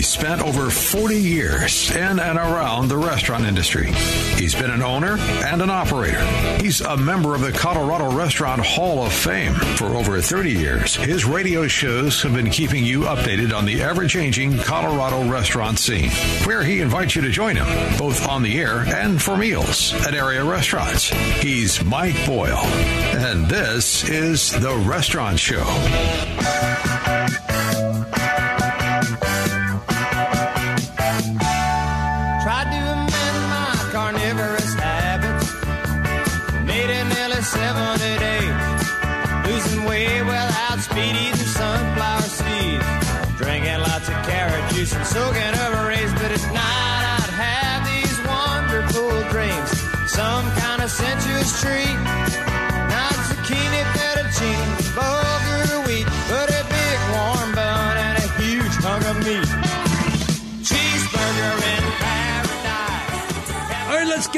He spent over 40 years in and around the restaurant industry. He's been an owner and an operator. He's a member of the Colorado Restaurant Hall of Fame. For over 30 years, his radio shows have been keeping you updated on the ever changing Colorado restaurant scene, where he invites you to join him, both on the air and for meals at area restaurants. He's Mike Boyle, and this is The Restaurant Show. Some kind of sensuous treat.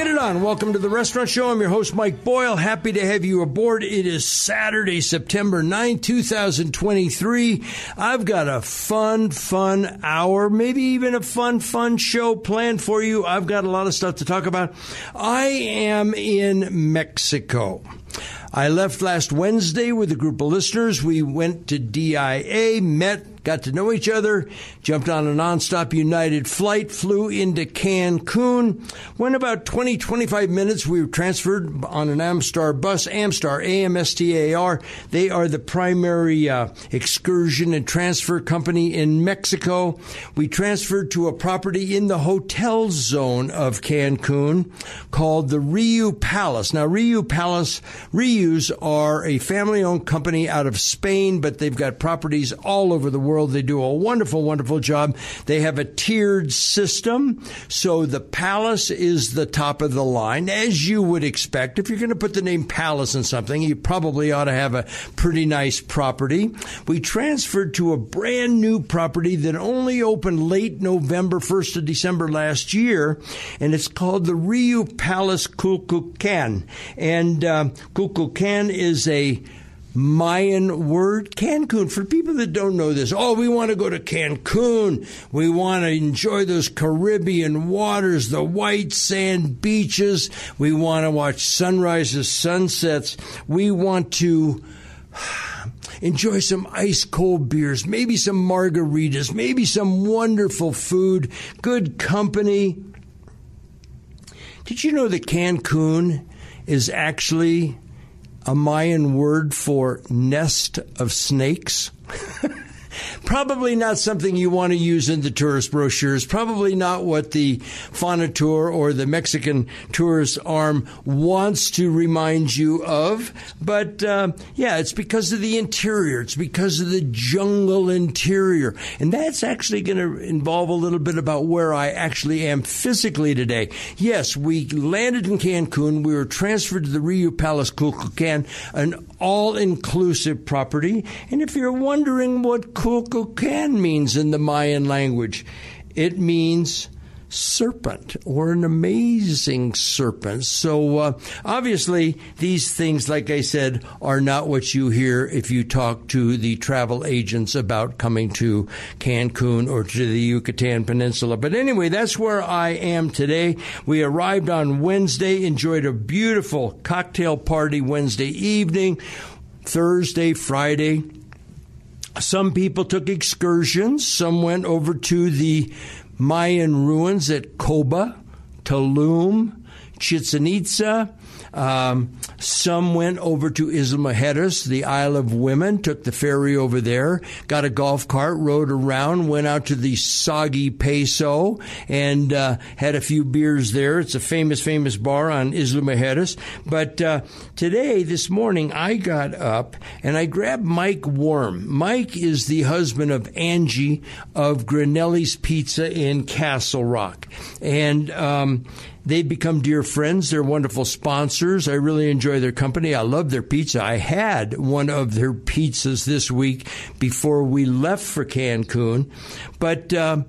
Get it on. Welcome to the Restaurant Show. I'm your host, Mike Boyle. Happy to have you aboard. It is Saturday, September 9, 2023. I've got a fun, fun hour, maybe even a fun, fun show planned for you. I've got a lot of stuff to talk about. I am in Mexico. I left last Wednesday with a group of listeners. We went to DIA, met, got to know each other, jumped on a nonstop United flight, flew into Cancun. Went about 20, 25 minutes. We were transferred on an Amstar bus, Amstar, A-M-S-T-A-R. They are the primary uh, excursion and transfer company in Mexico. We transferred to a property in the hotel zone of Cancun called the Riu Palace. Now, Riu Palace, Rius are a family owned company out of Spain, but they've got properties all over the world. They do a wonderful, wonderful job. They have a tiered system. So the Palace is the top of the line, as you would expect. If you're going to put the name Palace in something, you probably ought to have a pretty nice property. We transferred to a brand new property that only opened late November, 1st of December last year, and it's called the Riu Palace Kukulcan. And uh, Kukulcan is a Mayan word, Cancun. For people that don't know this, oh, we want to go to Cancun. We want to enjoy those Caribbean waters, the white sand beaches. We want to watch sunrises, sunsets. We want to enjoy some ice cold beers, maybe some margaritas, maybe some wonderful food, good company. Did you know that Cancun is actually a Mayan word for nest of snakes? Probably not something you want to use in the tourist brochures. Probably not what the Fonatur or the Mexican tourist arm wants to remind you of. But uh, yeah, it's because of the interior. It's because of the jungle interior. And that's actually going to involve a little bit about where I actually am physically today. Yes, we landed in Cancun. We were transferred to the Riu Palace Kukulcan, an all inclusive property. And if you're wondering what Kukulcan means in the Mayan language, it means serpent or an amazing serpent. So uh, obviously, these things, like I said, are not what you hear if you talk to the travel agents about coming to Cancun or to the Yucatan Peninsula. But anyway, that's where I am today. We arrived on Wednesday, enjoyed a beautiful cocktail party Wednesday evening, Thursday, Friday. Some people took excursions. Some went over to the Mayan ruins at Coba, Tulum, Chichen Itza. Um, some went over to Isla Mujeres, the Isle of Women, took the ferry over there, got a golf cart, rode around, went out to the Soggy Peso, and uh, had a few beers there. It's a famous, famous bar on Isla Mujeres. But uh, today, this morning, I got up and I grabbed Mike Worm. Mike is the husband of Angie of Granelli's Pizza in Castle Rock. And um, They've become dear friends. They're wonderful sponsors. I really enjoy their company. I love their pizza. I had one of their pizzas this week before we left for Cancun. But uh,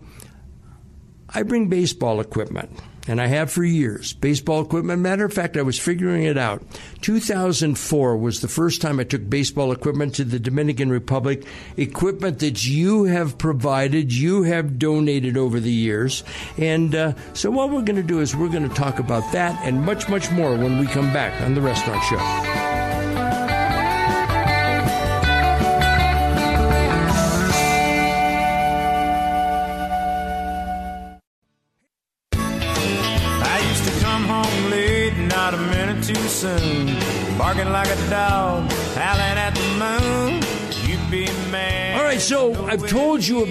I bring baseball equipment and I have for years. Baseball equipment. Matter of fact, I was figuring it out. 2004 was the first time I took baseball equipment to the Dominican Republic. Equipment that you have provided, you have donated over the years. And uh, so, what we're going to do is we're going to talk about that and much, much more when we come back on the Restaurant Show.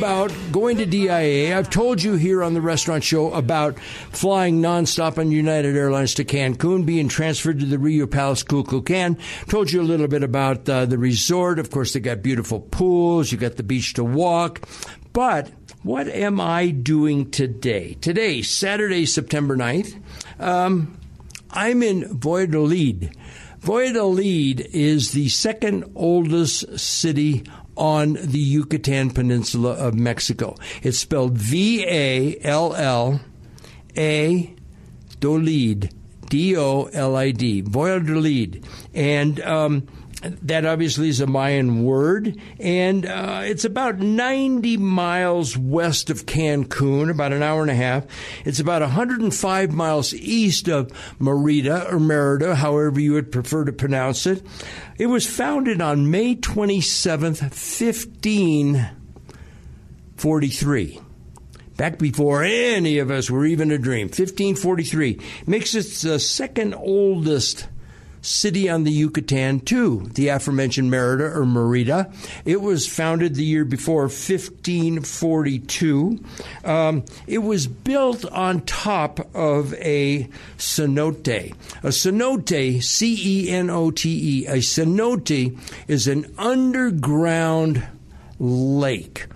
About going to DIA. I've told you here on the restaurant show about flying nonstop on United Airlines to Cancun, being transferred to the Riu Palace Kukulcan. Told you a little bit about uh, the resort. Of course, they got beautiful pools. You got the beach to walk. But what am I doing today? Today, Saturday, September 9th. Um, I'm in Valladolid. Valladolid is the second oldest city on the Yucatan Peninsula of Mexico. It's spelled V A L L A Dolid, D O L I D, Valladolid. And um, that obviously is a Mayan word, and uh, it's about 90 miles west of Cancun, about an hour and a half. It's about 105 miles east of Merida or Merida, however you would prefer to pronounce it. It was founded on May 27th, 1543 back before any of us were even a dream. 1543 makes it the second oldest city on the Yucatan too, the aforementioned Merida or Merida. It was founded the year before, 1542. Um, it was built on top of a cenote. A cenote, C E N O T E, a cenote is an underground lake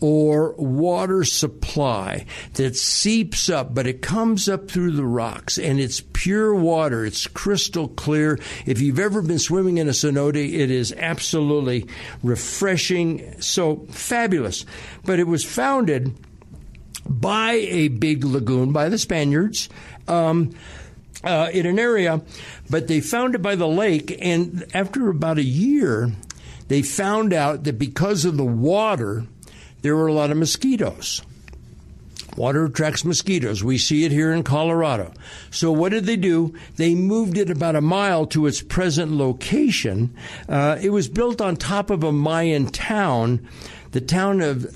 or water supply that seeps up, but it comes up through the rocks and it's pure water. It's crystal clear. If you've ever been swimming in a cenote, it is absolutely refreshing. So fabulous. But it was founded by a big lagoon by the Spaniards. Um, uh, in an area, but they found it by the lake, and after about a year, they found out that because of the water, there were a lot of mosquitoes. Water attracts mosquitoes. We see it here in Colorado. So what did they do? They moved it about a mile to its present location. Uh, it was built on top of a Mayan town, the town of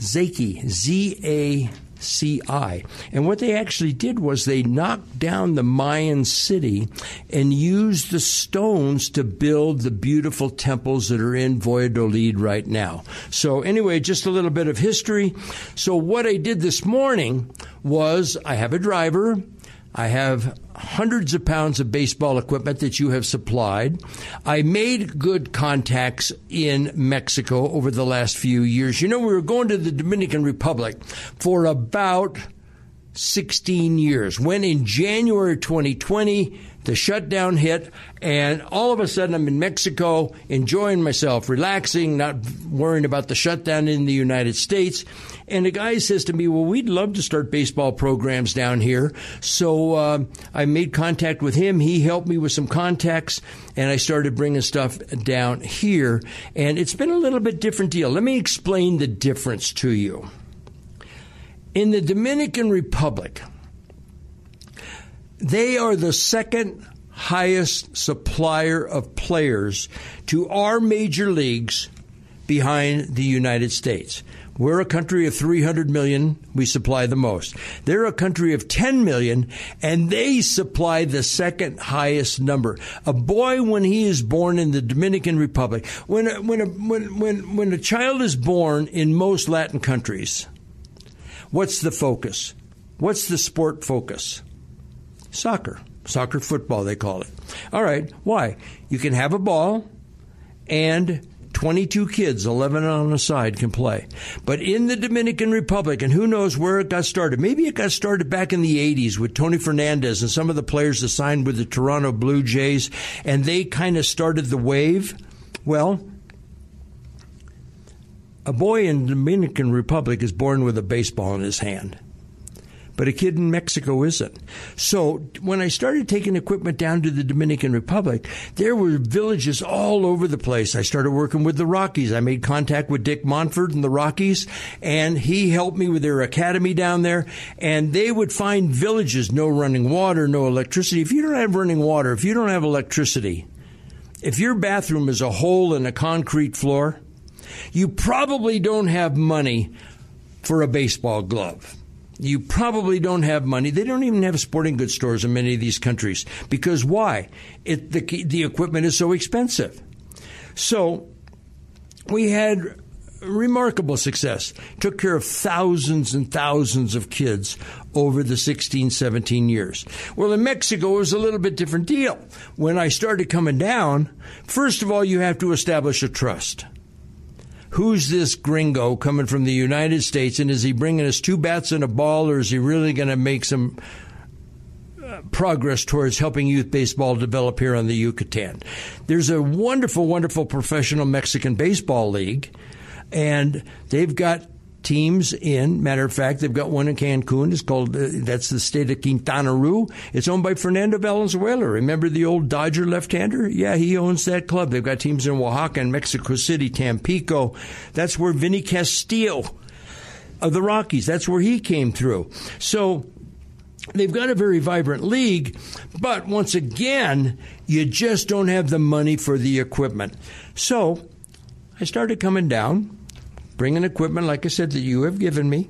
Zaki, Z A CI. And what they actually did was they knocked down the Mayan city and used the stones to build the beautiful temples that are in Valladolid right now. So, anyway, just a little bit of history. So, what I did this morning was I have a driver. I have hundreds of pounds of baseball equipment that you have supplied. I made good contacts in Mexico over the last few years. You know, we were going to the Dominican Republic for about 16 years. When in January 2020, the shutdown hit, and all of a sudden I'm in Mexico, enjoying myself, relaxing, not worrying about the shutdown in the United States. And a guy says to me, Well, we'd love to start baseball programs down here. So uh, I made contact with him. He helped me with some contacts, and I started bringing stuff down here. And it's been a little bit different deal. Let me explain the difference to you. In the Dominican Republic, they are the second highest supplier of players to our major leagues behind the United States. We're a country of 300 million. We supply the most. They're a country of 10 million, and they supply the second highest number. A boy, when he is born in the Dominican Republic, when a, when a, when, when, when a child is born in most Latin countries, what's the focus? What's the sport focus? Soccer. Soccer football, they call it. All right. Why? You can have a ball and 22 kids, 11 on a side, can play. But in the Dominican Republic, and who knows where it got started, maybe it got started back in the 80s with Tony Fernandez and some of the players that signed with the Toronto Blue Jays, and they kind of started the wave. Well, a boy in the Dominican Republic is born with a baseball in his hand but a kid in Mexico isn't. So when I started taking equipment down to the Dominican Republic, there were villages all over the place. I started working with the Rockies. I made contact with Dick Monfort and the Rockies, and he helped me with their academy down there. And they would find villages, no running water, no electricity. If you don't have running water, if you don't have electricity, if your bathroom is a hole in a concrete floor, you probably don't have money for a baseball glove. You probably don't have money. They don't even have sporting goods stores in many of these countries because why? It, the, the equipment is so expensive. So we had remarkable success. Took care of thousands and thousands of kids over the 16, 17 years. Well, in Mexico, it was a little bit different deal. When I started coming down, first of all, you have to establish a trust who's this gringo coming from the United States, and is he bringing us two bats and a ball, or is he really going to make some uh, progress towards helping youth baseball develop here on the Yucatan? There's a wonderful, wonderful professional Mexican baseball league, and they've got teams in. Matter of fact, they've got one in Cancun. It's called, uh, that's the state of Quintana Roo. It's owned by Fernando Valenzuela. Remember the old Dodger left-hander? Yeah, he owns that club. They've got teams in Oaxaca and Mexico City, Tampico. That's where Vinny Castilla of the Rockies, that's where he came through. So, They've got a very vibrant league, but once again, you just don't have the money for the equipment. So I started coming down bringing equipment, like I said, that you have given me,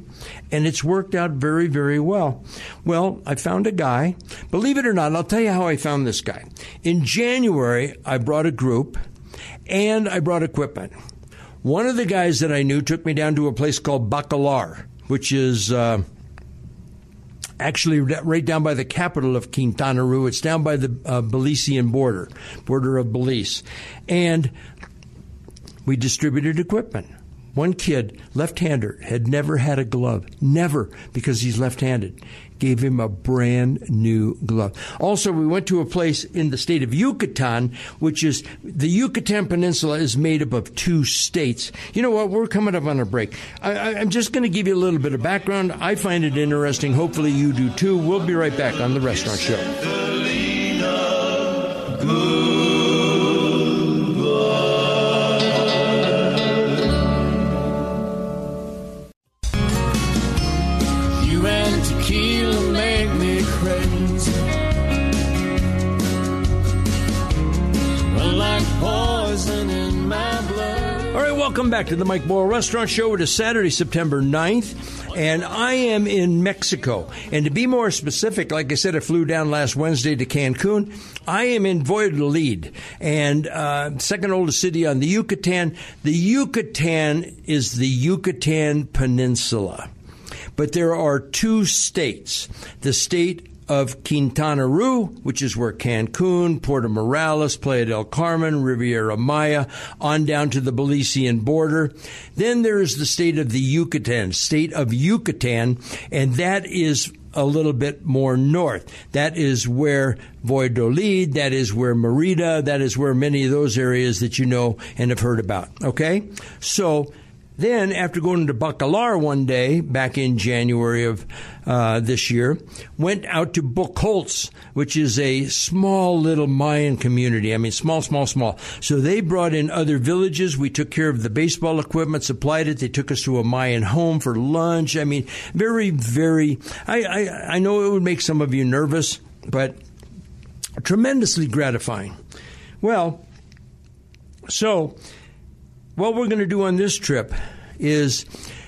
and it's worked out very, very well. Well, I found a guy. Believe it or not, I'll tell you how I found this guy. In January, I brought a group and I brought equipment. One of the guys that I knew took me down to a place called Bacalar, which is. Uh, actually right down by the capital of Quintana Roo. It's down by the uh, Belizean border, border of Belize. And we distributed equipment. One kid, left hander, had never had a glove. Never, because he's left handed. Gave him a brand new glove. Also, we went to a place in the state of Yucatan, which is the Yucatan Peninsula is made up of two states. You know what? We're coming up on a break. I, am just going to give you a little bit of background. I find it interesting. Hopefully, you do too. We'll be right back on The Restaurant Show. Back to the Mike Boyle Restaurant Show. It is Saturday, September 9th, and I am in Mexico. And to be more specific, like I said, I flew down last Wednesday to Cancun. I am in Valladolid, and uh, second oldest city on the Yucatan. The Yucatan is the Yucatan Peninsula. But there are two states the state of Quintana Roo, which is where Cancun, Puerto Morelos, Playa del Carmen, Riviera Maya, on down to the Belizean border. Then there is the state of the Yucatan, state of Yucatan, and that is a little bit more north. That is where Valladolid, that is where Merida, that is where many of those areas that you know and have heard about. Okay? So, then, after going to Bacalar one day back in January of uh, this year, went out to Bocolz, which is a small little Mayan community. I mean, small, small, small. So they brought in other villages. We took care of the baseball equipment, supplied it. They took us to a Mayan home for lunch. I mean, very, very. I, I, I know it would make some of you nervous, but tremendously gratifying. Well, so what we're going to do on this trip is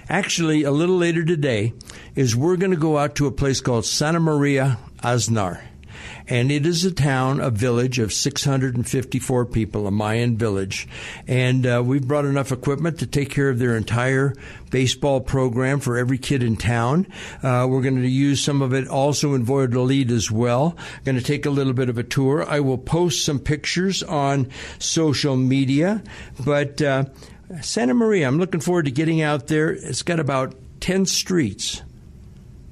actually a little later today is we're going to go out to a place called Santa Maria Aznar and it is a town, a village of 654 people, a Mayan village. And uh, we've brought enough equipment to take care of their entire baseball program for every kid in town. Uh, we're going to use some of it also in Valladolid as well. Going to take a little bit of a tour. I will post some pictures on social media, but. Uh, Santa Maria, I'm looking forward to getting out there. It's got about 10 streets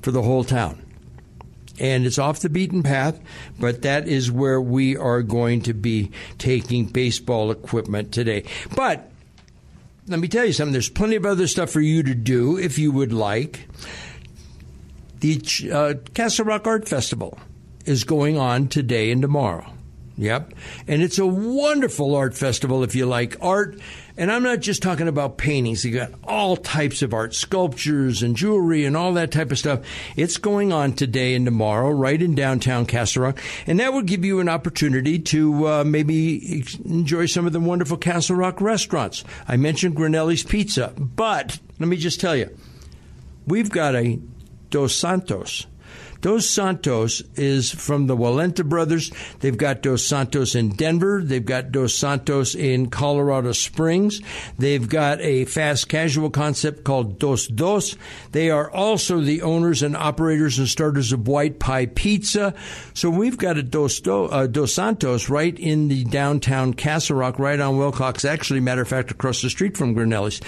for the whole town and it's off the beaten path, but that is where we are going to be taking baseball equipment today. But let me tell you something. There's plenty of other stuff for you to do if you would like. The uh, Castle Rock Art Festival is going on today and tomorrow. Yep. And it's a wonderful art festival if you like art and I'm not just talking about paintings. You got all types of art, sculptures and jewelry and all that type of stuff. It's going on today and tomorrow, right in downtown Castle Rock, and that will give you an opportunity to uh, maybe enjoy some of the wonderful Castle Rock restaurants. I mentioned Granelli's Pizza, but let me just tell you, we've got a Dos Santos Dos Santos is from the Walenta brothers. They've got Dos Santos in Denver. They've got Dos Santos in Colorado Springs. They've got a fast casual concept called Dos Dos. They are also the owners and operators and starters of White Pie Pizza. So we've got a Dos, Do, uh, Dos Santos right in the downtown Castle Rock, right on Wilcox. Actually, matter of fact, across the street from Granelli's.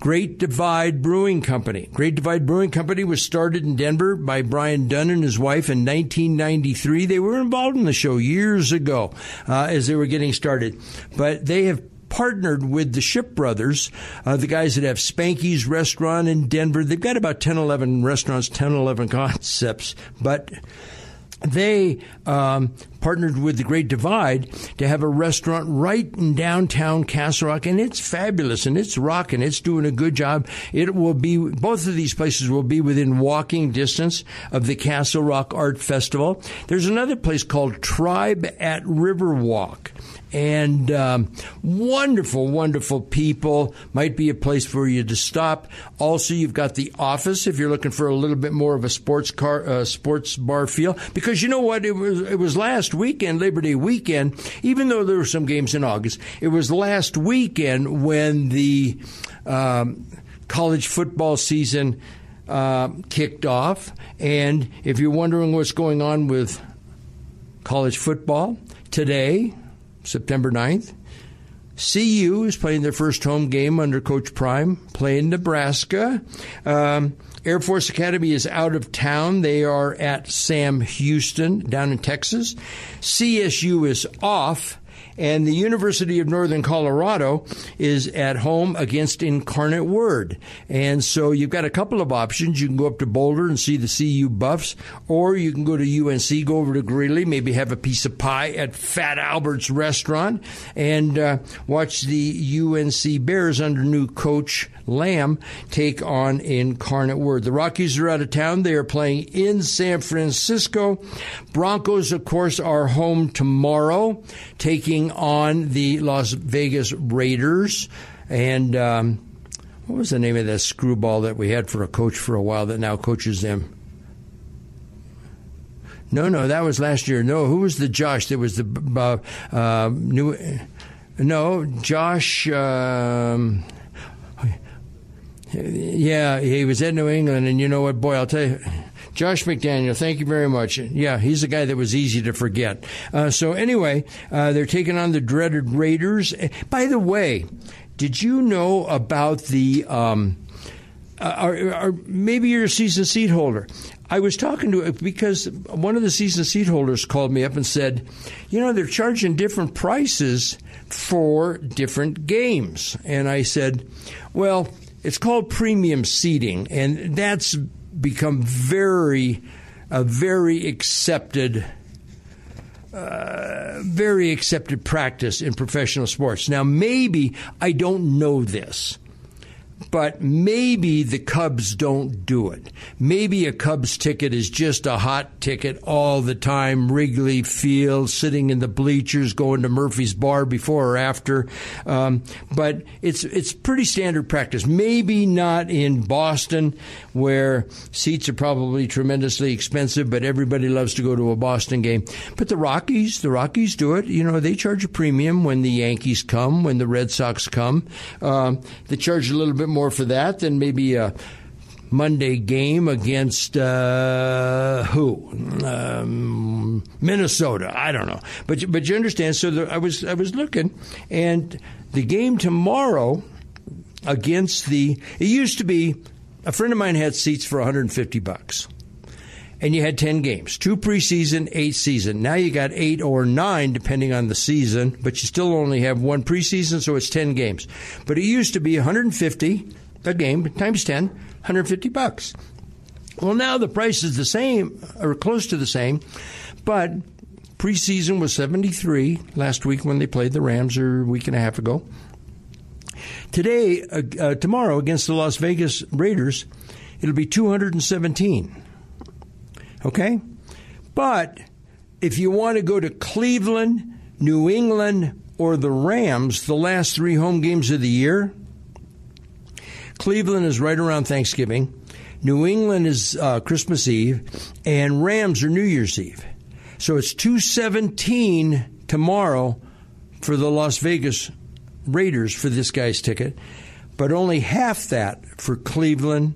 Great Divide Brewing Company. Great Divide Brewing Company was started in Denver by Brian Dunn and his wife in 1993. They were involved in the show years ago uh, as they were getting started, but they have partnered with the Ship Brothers, uh, the guys that have Spanky's restaurant in Denver. They've got about 10, 11 restaurants, 10, 11 concepts, but they um, partnered with the Great Divide to have a restaurant right in downtown Castle Rock, and it's fabulous and it's rocking. It's doing a good job. It will be both of these places will be within walking distance of the Castle Rock Art Festival. There's another place called Tribe at Riverwalk and um, wonderful, wonderful people. Might be a place for you to stop. Also, you've got the office if you're looking for a little bit more of a sports car, uh, sports bar feel. Because you know what, it was it was last weekend, Labor Day weekend. Even though there were some games in August, it was last weekend when the um, college football season. Uh, kicked off. And if you're wondering what's going on with college football, today September 9th. CU is playing their first home game under Coach Prime, playing Nebraska. Um, Air Force Academy is out of town. They are at Sam Houston down in Texas. CSU is off and the University of Northern Colorado is at home against Incarnate Word. And so you've got a couple of options. You can go up to Boulder and see the CU Buffs, or you can go to UNC, go over to Greeley, maybe have a piece of pie at Fat Albert's restaurant, and uh, watch the UNC Bears under new coach Lamb take on Incarnate Word. The Rockies are out of town. They are playing in San Francisco. Broncos, of course, are home tomorrow, taking on the Las Vegas Raiders. And um, what was the name of that screwball that we had for a coach for a while that now coaches them? No, no, that was last year. No, who was the Josh? There was the uh, uh, new. No, Josh. Um, yeah, he was at New England, and you know what, boy, I'll tell you. Josh McDaniel, thank you very much. Yeah, he's a guy that was easy to forget. Uh, so anyway, uh, they're taking on the dreaded Raiders. By the way, did you know about the? Um, uh, or, maybe you're a season seat holder. I was talking to because one of the season seat holders called me up and said, you know, they're charging different prices for different games. And I said, well, it's called premium seating, and that's become very, a very accepted. Uh, very accepted practice in professional sports. Now, maybe I don't know this, but maybe the Cubs don't do it. Maybe a Cubs ticket is just a hot ticket all the time, Wrigley Field, sitting in the bleachers, going to Murphy's Bar before or after. Um, but it's it's pretty standard practice. Maybe not in Boston, where seats are probably tremendously expensive, but everybody loves to go to a Boston game. But the Rockies, the Rockies do it. You know, they charge a premium when the Yankees come, when the Red Sox come. Um, they charge a little bit more for that than maybe a Monday game against uh, who? Um, Minnesota. I don't know, but but you understand. So I was I was looking, and the game tomorrow against the. It used to be a friend of mine had seats for 150 bucks. And you had 10 games, two preseason, eight season. Now you got eight or nine, depending on the season, but you still only have one preseason, so it's 10 games. But it used to be 150 a game times 10, 150 bucks. Well, now the price is the same or close to the same, but preseason was 73 last week when they played the Rams or a week and a half ago. Today, uh, uh, tomorrow against the Las Vegas Raiders, it'll be 217. Okay? But if you want to go to Cleveland, New England, or the Rams, the last three home games of the year, Cleveland is right around Thanksgiving. New England is uh, Christmas Eve, and Rams are New Year's Eve. So it's 217 tomorrow for the Las Vegas Raiders for this guy's ticket, but only half that for Cleveland,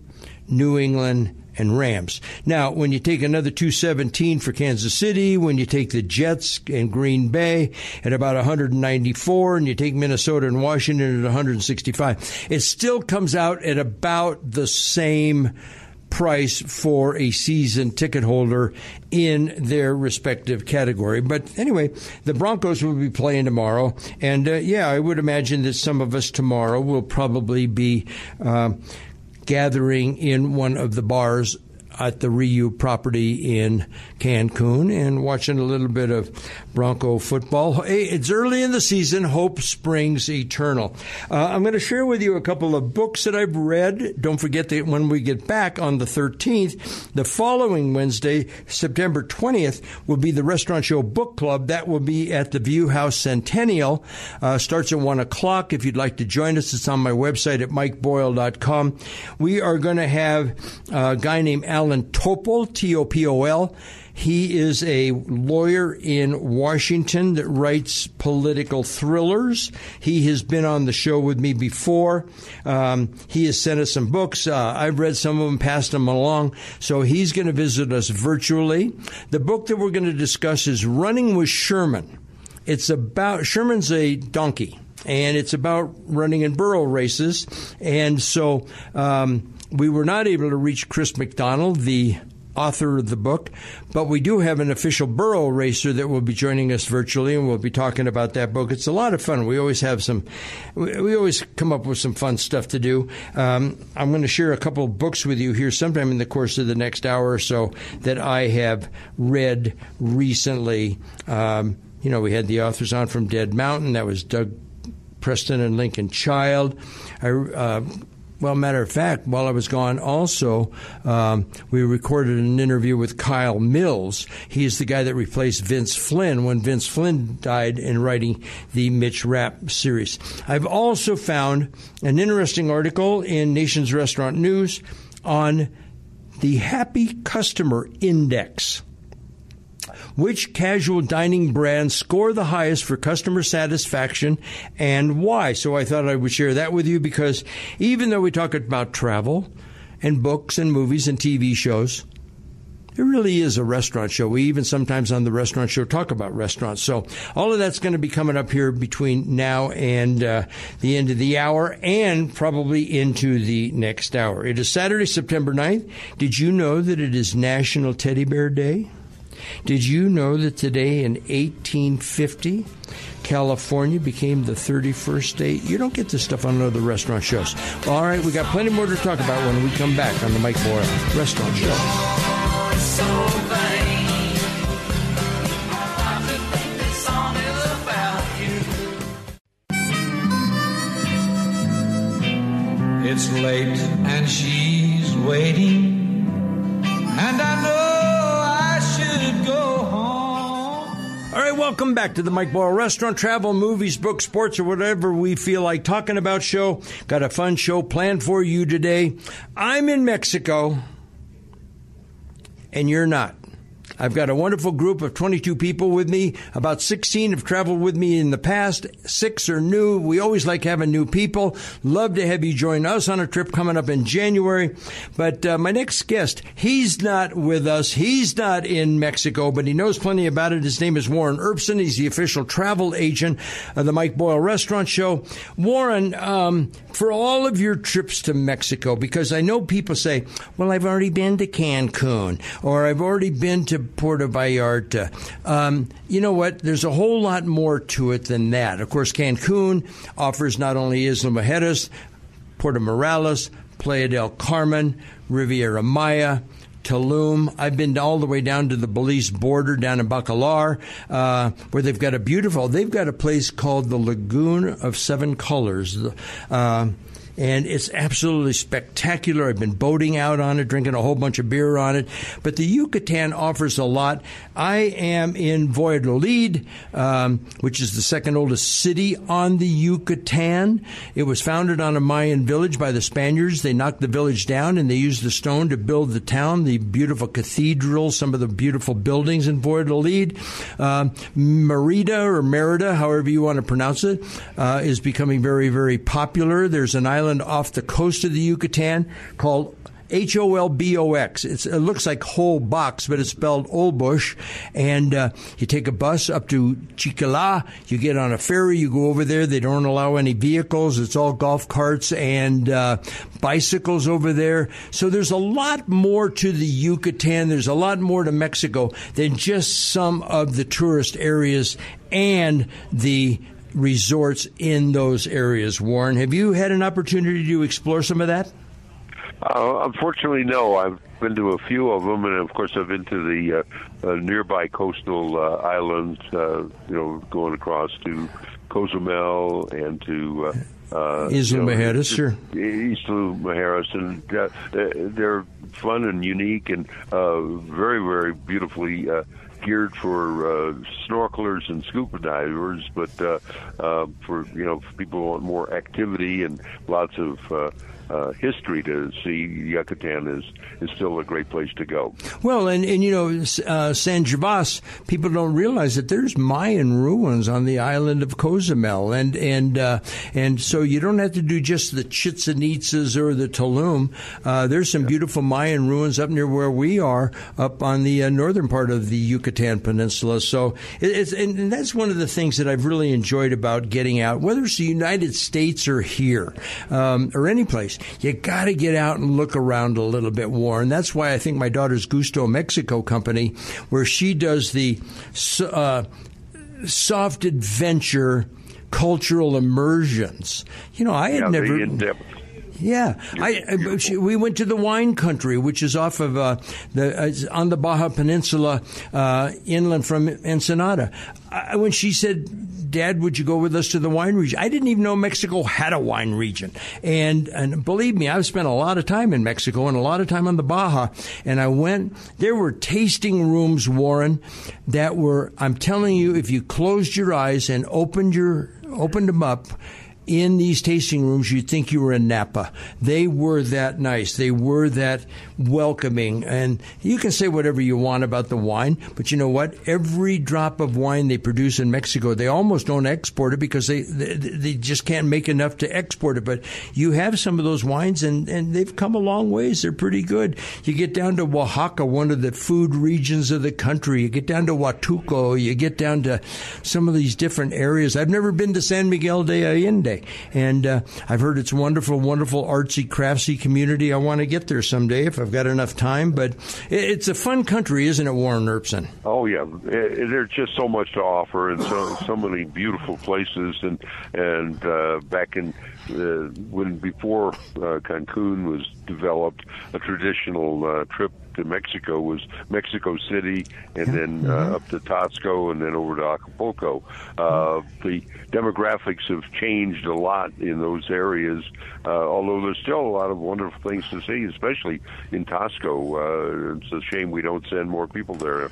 New England, and Rams. Now, when you take another 217 for Kansas City, when you take the Jets and Green Bay at about 194, and you take Minnesota and Washington at 165, it still comes out at about the same price for a season ticket holder in their respective category. But anyway, the Broncos will be playing tomorrow, and uh, yeah, I would imagine that some of us tomorrow will probably be. Uh, gathering in one of the bars at the Riu property in Cancun and watching a little bit of Bronco football. Hey, it's early in the season. Hope springs eternal. Uh, I'm going to share with you a couple of books that I've read. Don't forget that when we get back on the 13th, the following Wednesday, September 20th, will be the Restaurant Show Book Club. That will be at the View House Centennial. Uh, starts at 1 o'clock. If you'd like to join us, it's on my website at mikeboyle.com. We are going to have a guy named Allan Topol, T O P O L. He is a lawyer in Washington that writes political thrillers. He has been on the show with me before. Um, he has sent us some books. Uh, I've read some of them, passed them along. So he's going to visit us virtually. The book that we're going to discuss is Running with Sherman. It's about Sherman's a donkey, and it's about running in burro races. And so um, we were not able to reach Chris McDougall, the author of the book, but we do have an official burro racer that will be joining us virtually, and we'll be talking about that book. It's a lot of fun. We always have some, we always come up with some fun stuff to do. Um, I'm going to share a couple of books with you here sometime in the course of the next hour or so that I have read recently. Um, you know, we had the authors on from Dead Mountain. That was Doug Preston and Lincoln Child. I uh, well, matter of fact, while I was gone, also, um, we recorded an interview with Kyle Mills. He is the guy that replaced Vince Flynn when Vince Flynn died in writing the Mitch Rapp series. I've also found an interesting article in Nation's Restaurant News on the Happy Customer Index. Which casual dining brands score the highest for customer satisfaction and why? So I thought I would share that with you because even though we talk about travel and books and movies and TV shows, it really is a restaurant show. We even sometimes on the restaurant show talk about restaurants. So all of that's going to be coming up here between now and uh, the end of the hour and probably into the next hour. It is Saturday, September 9th. Did you know that it is National Teddy Bear Day? Did you know that today in 1850, California became the 31st state? You don't get this stuff on other restaurant shows. All right, we got plenty more to talk about when we come back on the Mike Boyle Restaurant Show. It's late and she's waiting, and I know welcome back to the Mike Boyle Restaurant, Travel, Movies, Books, Sports, or whatever we feel like talking about show. Got a fun show planned for you today. I'm in Mexico, and you're not. I've got a wonderful group of 22 people with me. About 16 have traveled with me in the past. Six are new. We always like having new people. Love to have you join us on a trip coming up in January. But uh, my next guest, he's not with us. He's not in Mexico, but he knows plenty about it. His name is Warren Erbsen. He's the official travel agent of the Mike Boyle Restaurant Show. Warren, um, for all of your trips to Mexico, because I know people say, well, I've already been to Cancun or I've already been to Puerto Vallarta. Um, you know what? There's a whole lot more to it than that. Of course, Cancun offers not only Isla Mujeres, Puerto Morelos, Playa del Carmen, Riviera Maya, Tulum. I've been all the way down to the Belize border down in Bacalar, uh, where they've got a beautiful. They've got a place called the Lagoon of Seven Colors. Uh, and it's absolutely spectacular. I've been boating out on it, drinking a whole bunch of beer on it. But the Yucatan offers a lot. I am in Valladolid, um, which is the second oldest city on the Yucatan. It was founded on a Mayan village by the Spaniards. They knocked the village down and they used the stone to build the town, the beautiful cathedral, some of the beautiful buildings in Valladolid. Um, Merida or Merida, however you want to pronounce it, uh, is becoming very, very popular. There's an island off the coast of the Yucatan called H O L B O X. It looks like whole box, but it's spelled Holbox. And uh, you take a bus up to Chiquila. You get on a ferry. You go over there. They don't allow any vehicles. It's all golf carts and uh, bicycles over there. So there's a lot more to the Yucatan. There's a lot more to Mexico than just some of the tourist areas and the resorts in those areas. Warren, have you had an opportunity to explore some of that? Uh, unfortunately, no. I've been to a few of them, and of course, I've been to the uh, uh, nearby coastal uh, islands. Uh, you know, going across to Cozumel and to uh, uh, Isla you know, Mujeres, sure. Isla Mujeres, and uh, they're fun and unique and uh, very, very beautifully. Uh, geared for uh, snorkelers and scuba divers, but uh, uh, for you know for people who want more activity and lots of uh, history to see, Yucatan is is still a great place to go. Well, and and you know uh, San Gervas, people don't realize that there's Mayan ruins on the island of Cozumel, and and uh, and so you don't have to do just the Chichen Itzas or the Tulum. Uh, there's some beautiful Mayan ruins up near where we are, up on the uh, northern part of the Yucatan Peninsula. So it, it's and, and that's one of the things that I've really enjoyed about getting out, whether it's the United States or here um, or any place. You got to get out and look around a little bit, Warren. That's why I think my daughter's Gusto Mexico company, where she does the uh, soft adventure cultural immersions. You know, I had yeah, never. Yeah, I, I, we went to the wine country, which is off of uh, the uh, on the Baja Peninsula, uh, inland from Ensenada. I, when she said, "Dad, would you go with us to the wine region?" I didn't even know Mexico had a wine region, and and believe me, I've spent a lot of time in Mexico and a lot of time on the Baja, and I went. There were tasting rooms, Warren, that were. I'm telling you, if you closed your eyes and opened your opened them up in these tasting rooms, you'd think you were in Napa. They were that nice. They were that welcoming. And you can say whatever you want about the wine, but you know what? Every drop of wine they produce in Mexico, they almost don't export it because they, they, they just can't make enough to export it. But you have some of those wines and, and they've come a long ways. They're pretty good. You get down to Oaxaca, one of the food regions of the country. You get down to Huatulco. You get down to some of these different areas. I've never been to San Miguel de Allende. And uh, I've heard it's wonderful, wonderful artsy, craftsy community. I want to get there someday if I've got enough time. But it's a fun country, isn't it, Warren Erbsen? Oh yeah, there's just so much to offer, and so so many beautiful places. And and uh, back in uh, when before uh, Cancun was developed, a traditional uh, trip to Mexico was Mexico City, and Yeah. then uh, up to Taxco, and then over to Acapulco. Uh, the demographics have changed a lot in those areas, uh, although there's still a lot of wonderful things to see, especially in Taxco. Uh, it's a shame we don't send more people there.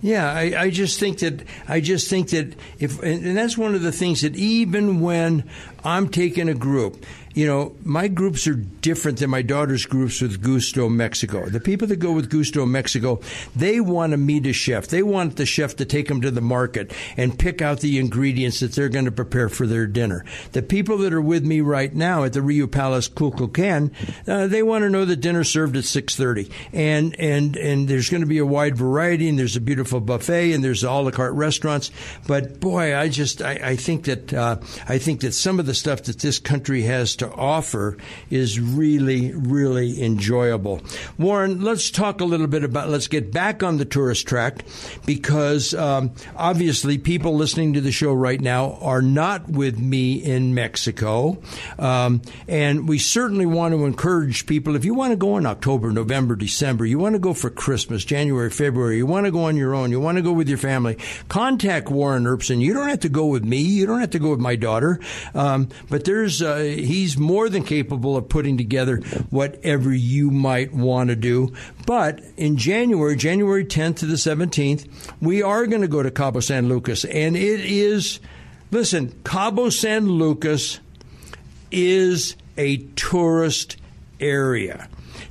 Yeah, I, I just think that I just think that if and that's one of the things that even when I'm taking a group, you know, my groups are different than my daughter's groups with Gusto Mexico. The people that go with Gusto Mexico, they want to meet a chef. They want the chef to take them to the market and pick out the ingredients that they're going to prepare for their dinner. The people that are with me right now at the Riu Palace Kukulkan, uh, they want to know that dinner served at 6:30, and and and there's going to be a wide variety, and there's a beautiful buffet, and there's a la carte restaurants. But boy, I just I, I think that uh, I think that some of the stuff that this country has to offer is really really enjoyable. Warren, let's talk a little bit about. Let's get back on the tourist track because um, obviously people listening to the show right now are not with me in Mexico, um, and we certainly want to encourage people. If you want to go in October, November, December, you want to go for Christmas, January, February, you want to go on your own, you want to go with your family, contact Warren Erbson. You don't have to go with me. You don't have to go with my daughter. Um, but there's uh, he's more than capable of putting together whatever you might want to do. But in January, January 10th to the 17th, we are going to go to Cabo San Lucas, and it is listen, Cabo San Lucas is a tourist area.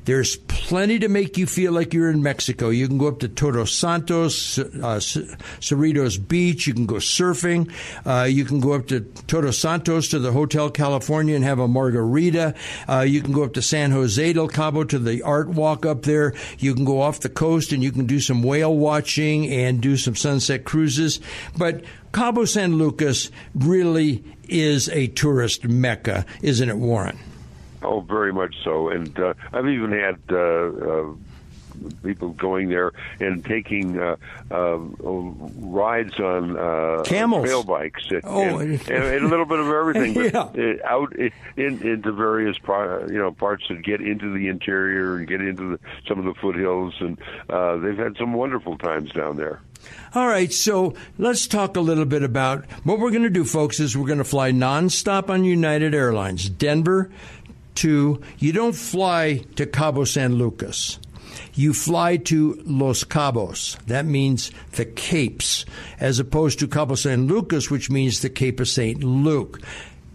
There's plenty to make you feel like you're in Mexico. You can go up to Todos Santos, uh, Cerritos Beach. You can go surfing. Uh, you can go up to Todos Santos to the Hotel California and have a margarita. Uh, you can go up to San Jose del Cabo to the art walk up there. You can go off the coast and you can do some whale watching and do some sunset cruises. But Cabo San Lucas really is a tourist mecca, isn't it, Warren? Oh, very much so. And uh, I've even had uh, uh, people going there and taking uh, uh, rides on uh, Camels. trail bikes, and, Oh. and, and a little bit of everything. But Yeah. out in, into various par- you know parts that get into the interior and get into the, some of the foothills, and uh, they've had some wonderful times down there. All right, so let's talk a little bit about what we're going to do, folks. Is we're going to fly nonstop on United Airlines, Denver to. You don't fly to Cabo San Lucas. You fly to Los Cabos. That means the Capes, as opposed to Cabo San Lucas, which means the Cape of St. Luke.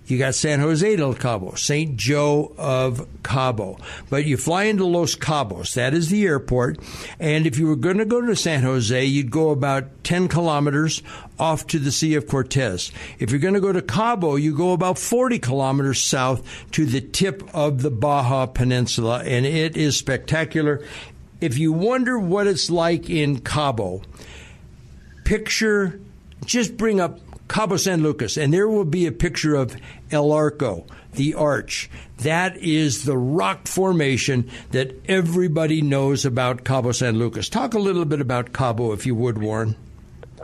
You got San Jose del Cabo, St. Joe of Cabo. But you fly into Los Cabos. That is the airport. And if you were going to go to San Jose, you'd go about 10 kilometers off to the Sea of Cortez. If you're going to go to Cabo, you go about 40 kilometers south to the tip of the Baja Peninsula. And it is spectacular. If you wonder what it's like in Cabo, picture, just bring up Cabo San Lucas, and there will be a picture of El Arco, the arch. That is the rock formation that everybody knows about Cabo San Lucas. Talk a little bit about Cabo, if you would, Warren.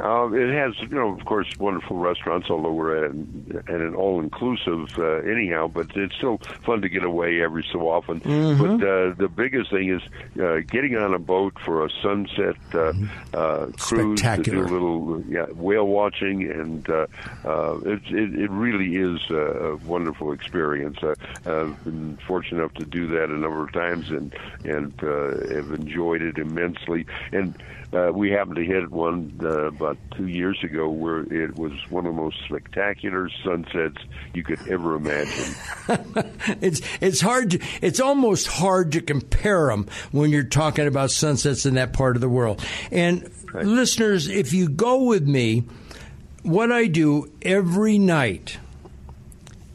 Uh, it has, you know, of course, wonderful restaurants, although we're at an, at an all-inclusive uh, anyhow. But it's still fun to get away every so often. Mm-hmm. But uh, the biggest thing is uh, getting on a boat for a sunset uh, uh, cruise to do a little yeah, whale watching, and uh, uh, it, it it really is a wonderful experience. Uh, I've been fortunate enough to do that a number of times, and and uh, have enjoyed it immensely. And uh, we happened to hit one uh, about two years ago where it was one of the most spectacular sunsets you could ever imagine. it's it's hard to, it's almost hard to compare them when you're talking about sunsets in that part of the world. And listeners, if you go with me, what I do every night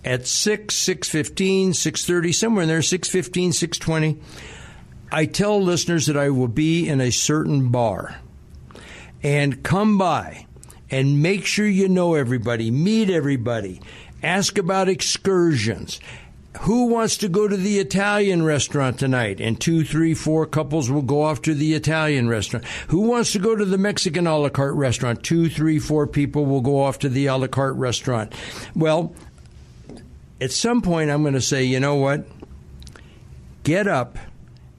at 6, 6.15, 6.30, somewhere in there, 6.15, 6.20, I tell listeners that I will be in a certain bar and come by and make sure you know everybody, meet everybody, ask about excursions. Who wants to go to the Italian restaurant tonight? And two, three, four couples will go off to the Italian restaurant. Who wants to go to the Mexican a la carte restaurant? Two, three, four people will go off to the a la carte restaurant. Well, at some point, I'm going to say, you know what? Get up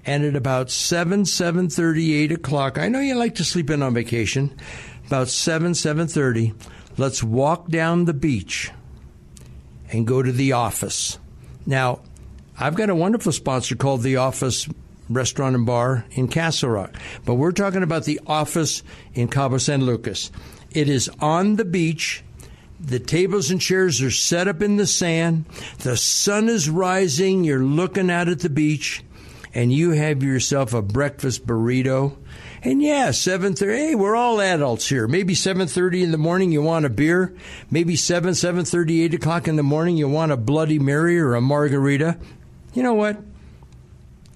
and at about 7, 7.30, 8 o'clock, I know you like to sleep in on vacation, about 7, 7.30, let's walk down the beach and go to the office. Now, I've got a wonderful sponsor called The Office Restaurant and Bar in Castle Rock, but we're talking about The Office in Cabo San Lucas. It is on the beach. The tables and chairs are set up in the sand. The sun is rising. You're looking out at the beach, and you have yourself a breakfast burrito. And yeah, seven thirty. Hey, we're all adults here. Maybe seven thirty in the morning, you want a beer. Maybe seven, seven thirty, eight o'clock in the morning, you want a Bloody Mary or a margarita. You know what?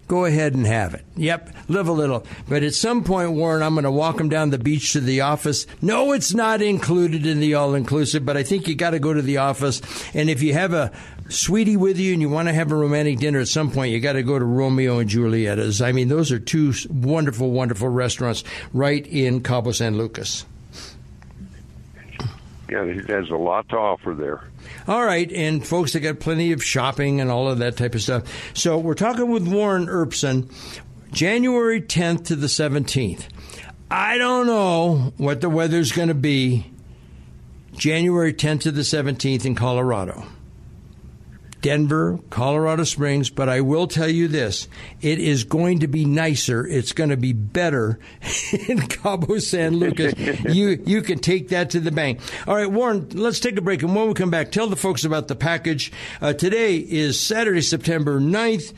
Go ahead and have it. Yep, live a little. But at some point, Warren, I'm going to walk them down the beach to the office. No, it's not included in the all inclusive, but I think you got to go to the office. And if you have a sweetie with you and you want to have a romantic dinner at some point, you got to go to Romeo and Julieta's. I mean, those are two wonderful, wonderful restaurants right in Cabo San Lucas. Yeah, it has a lot to offer there. All right, and folks, they got plenty of shopping and all of that type of stuff. So we're talking with Warren Erbsen, January 10th to the 17th. I don't know what the weather's going to be January 10th to the 17th in Colorado. Denver, Colorado Springs, but I will tell you this it is going to be nicer. It's going to be better in Cabo San Lucas. you you can take that to the bank. All right, Warren, let's take a break. And when we come back, tell the folks about the package. Uh, today is Saturday, September 9th.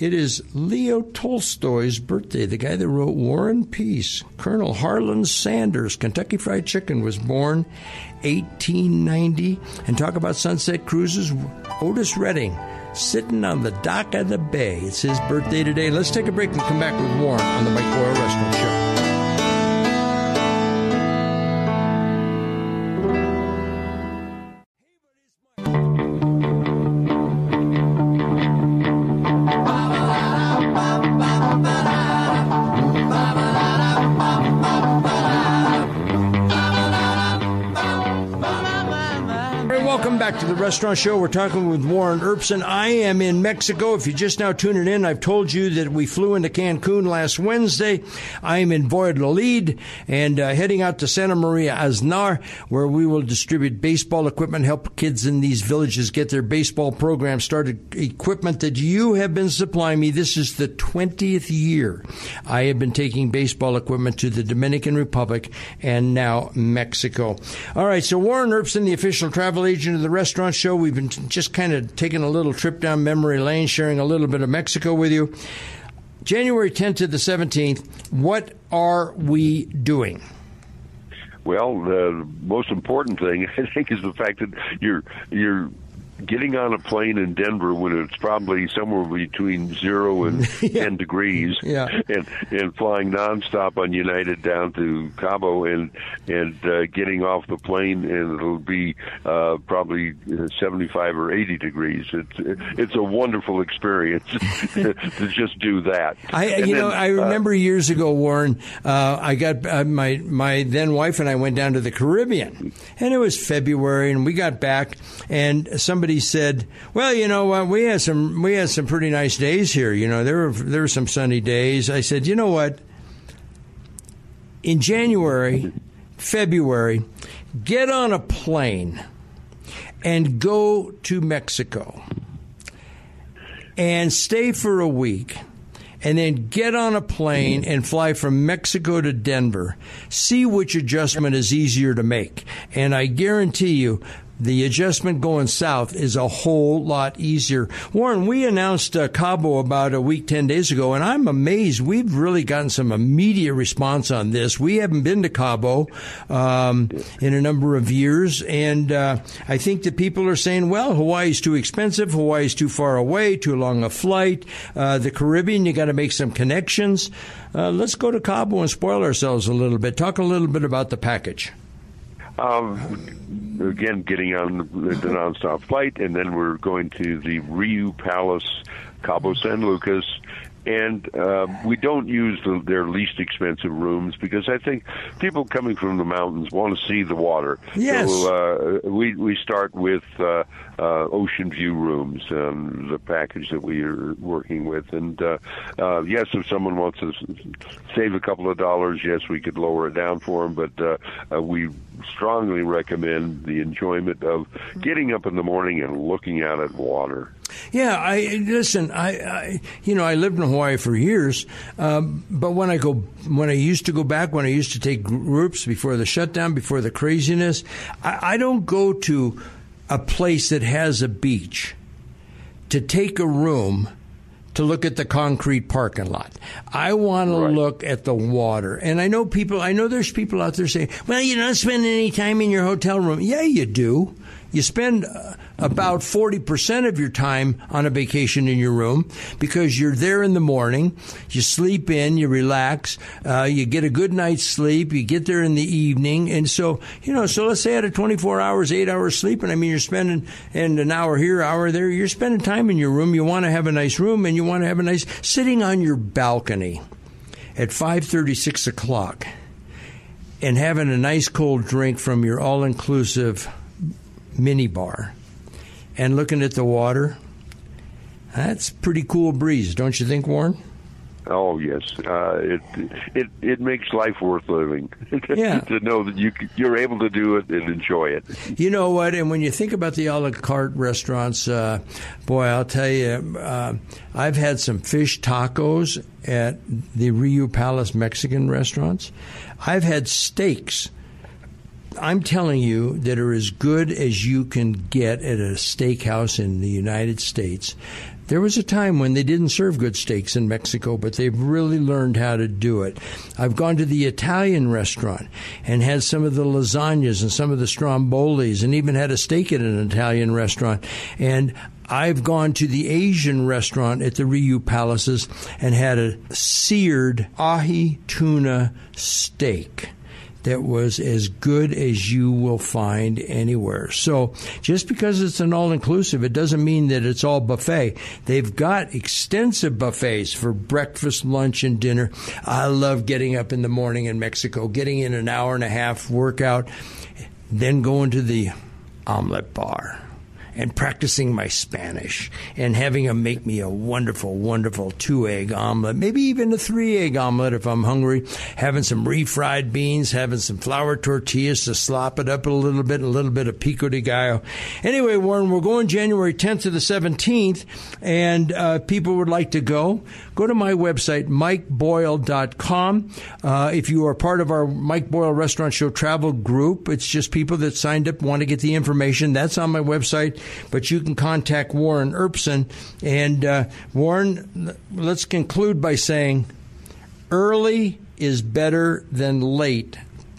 It is Leo Tolstoy's birthday, the guy that wrote War and Peace. Colonel Harlan Sanders, Kentucky Fried Chicken, was born 1890. And talk about sunset cruises, Otis Redding sitting on the dock of the bay. It's his birthday today. Let's take a break and come back with Warren on the Mike Boyle Restaurant Show. Restaurant show. We're talking with Warren Erbsen. I am in Mexico. If you're just now tuning in, I've told you that we flew into Cancun last Wednesday. I am in Valladolid and uh, heading out to Santa Maria Aznar, where we will distribute baseball equipment, help kids in these villages get their baseball program started. Equipment that you have been supplying me. This is the 20th year I have been taking baseball equipment to the Dominican Republic and now Mexico. All right, so Warren Erbsen, the official travel agent of the restaurant show. We've been just kind of taking a little trip down memory lane, sharing a little bit of Mexico with you. January 10th to the 17th, what are we doing? Well, the most important thing I think is the fact that you're you're getting on a plane in Denver when it's probably somewhere between zero and Yeah. ten degrees, Yeah. and and flying nonstop on United down to Cabo and and uh, getting off the plane and it'll be uh, probably seventy five or eighty degrees. It's it's a wonderful experience to just do that. I, And you know, then, I uh, remember years ago, Warren. Uh, I got uh, my my then wife and I went down to the Caribbean, and it was February, and we got back, and somebody said, "Well, you know, uh, we had some we had some pretty nice days here. You know, there were there were some sunny days." I said, "You know what? In January, February, get on a plane and go to Mexico." and stay for a week and then get on a plane and fly from Mexico to Denver. See which adjustment is easier to make. And I guarantee you, the adjustment going south is a whole lot easier. Warren, we announced uh, Cabo about a week, 10 days ago, and I'm amazed. We've really gotten some immediate response on this. We haven't been to Cabo um, in a number of years, and uh, I think that people are saying, well, Hawaii's too expensive, Hawaii's too far away, too long a flight. Uh, the Caribbean, you got to make some connections. Uh, let's go to Cabo and spoil ourselves a little bit. Talk a little bit about the package. Um, again, getting on the, the nonstop flight, and then we're going to the Riu Palace, Cabo San Lucas, and uh, we don't use the, their least expensive rooms because I think people coming from the mountains want to see the water. Yes. So uh, we we start with uh, uh, ocean view rooms, um, the package that we are working with, and uh, uh, yes, if someone wants to save a couple of dollars, yes, we could lower it down for them, but uh, uh, we strongly recommend the enjoyment of getting up in the morning and looking out at water. Yeah, I listen. I, I you know I lived in Hawaii for years, um, but when I go when I used to go back when I used to take groups before the shutdown, before the craziness, I, I don't go to a place that has a beach to take a room to look at the concrete parking lot. I want to look at the water. And I know people, I know there's people out there saying, well, you don't spend any time in your hotel room. Yeah, you do. You spend uh, about 40% of your time on a vacation in your room because you're there in the morning, you sleep in, you relax, uh, you get a good night's sleep, you get there in the evening. And so, you know, so let's say out of 24 hours, eight hours sleep, and I mean, you're spending, and an hour here, hour there, you're spending time in your room. You want to have a nice room and you want to have a nice, sitting on your balcony at 5.36 o'clock and having a nice cold drink from your all-inclusive mini bar and looking at the water, that's pretty cool breeze, don't you think, Warren? Oh yes, uh, it it it makes life worth living. Yeah. to know that you you're able to do it and enjoy it. You know what? And when you think about the a la carte restaurants, uh, boy, I'll tell you, uh, I've had some fish tacos at the Riu Palace Mexican restaurants. I've had steaks. I'm telling you that are as good as you can get at a steakhouse in the United States. There was a time when they didn't serve good steaks in Mexico, but they've really learned how to do it. I've gone to the Italian restaurant and had some of the lasagnas and some of the strombolis and even had a steak at an Italian restaurant. And I've gone to the Asian restaurant at the Riu Palaces and had a seared ahi tuna steak that was as good as you will find anywhere. So just because it's an all inclusive, it doesn't mean that it's all buffet. They've got extensive buffets for breakfast, lunch, and dinner. I love getting up in the morning in Mexico, getting in an hour and a half workout, then going to the omelet bar and practicing my Spanish and having them make me a wonderful, wonderful two egg omelet, maybe even a three egg omelet if I'm hungry, having some refried beans, having some flour tortillas to slop it up a little bit, a little bit of pico de gallo. Anyway, Warren, we're going January 10th to the 17th, and uh, people would like to go. Go to my website, mikeboyle.com. Uh, if you are part of our Mike Boyle Restaurant Show travel group, it's just people that signed up want to get the information. That's on my website but you can contact Warren Erbsen. And uh, Warren, let's conclude by saying early is better than late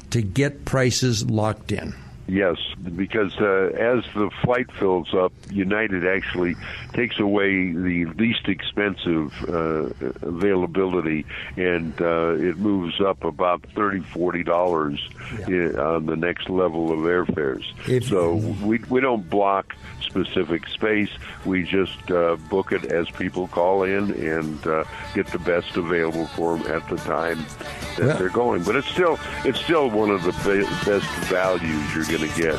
to get prices locked in. Yes, because uh, as the flight fills up, United actually takes away the least expensive uh, availability, and uh, it moves up about thirty, forty dollars yeah. on the next level of airfares. If, so we we don't block specific space. We just uh, book it as people call in and uh, get the best available for them at the time that well, they're going. But it's still it's still one of the be- best values you're going get.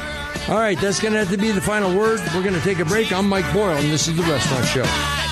All right, that's going to have to be the final word. We're going to take a break. I'm Mike Boyle, and this is the Restaurant Show.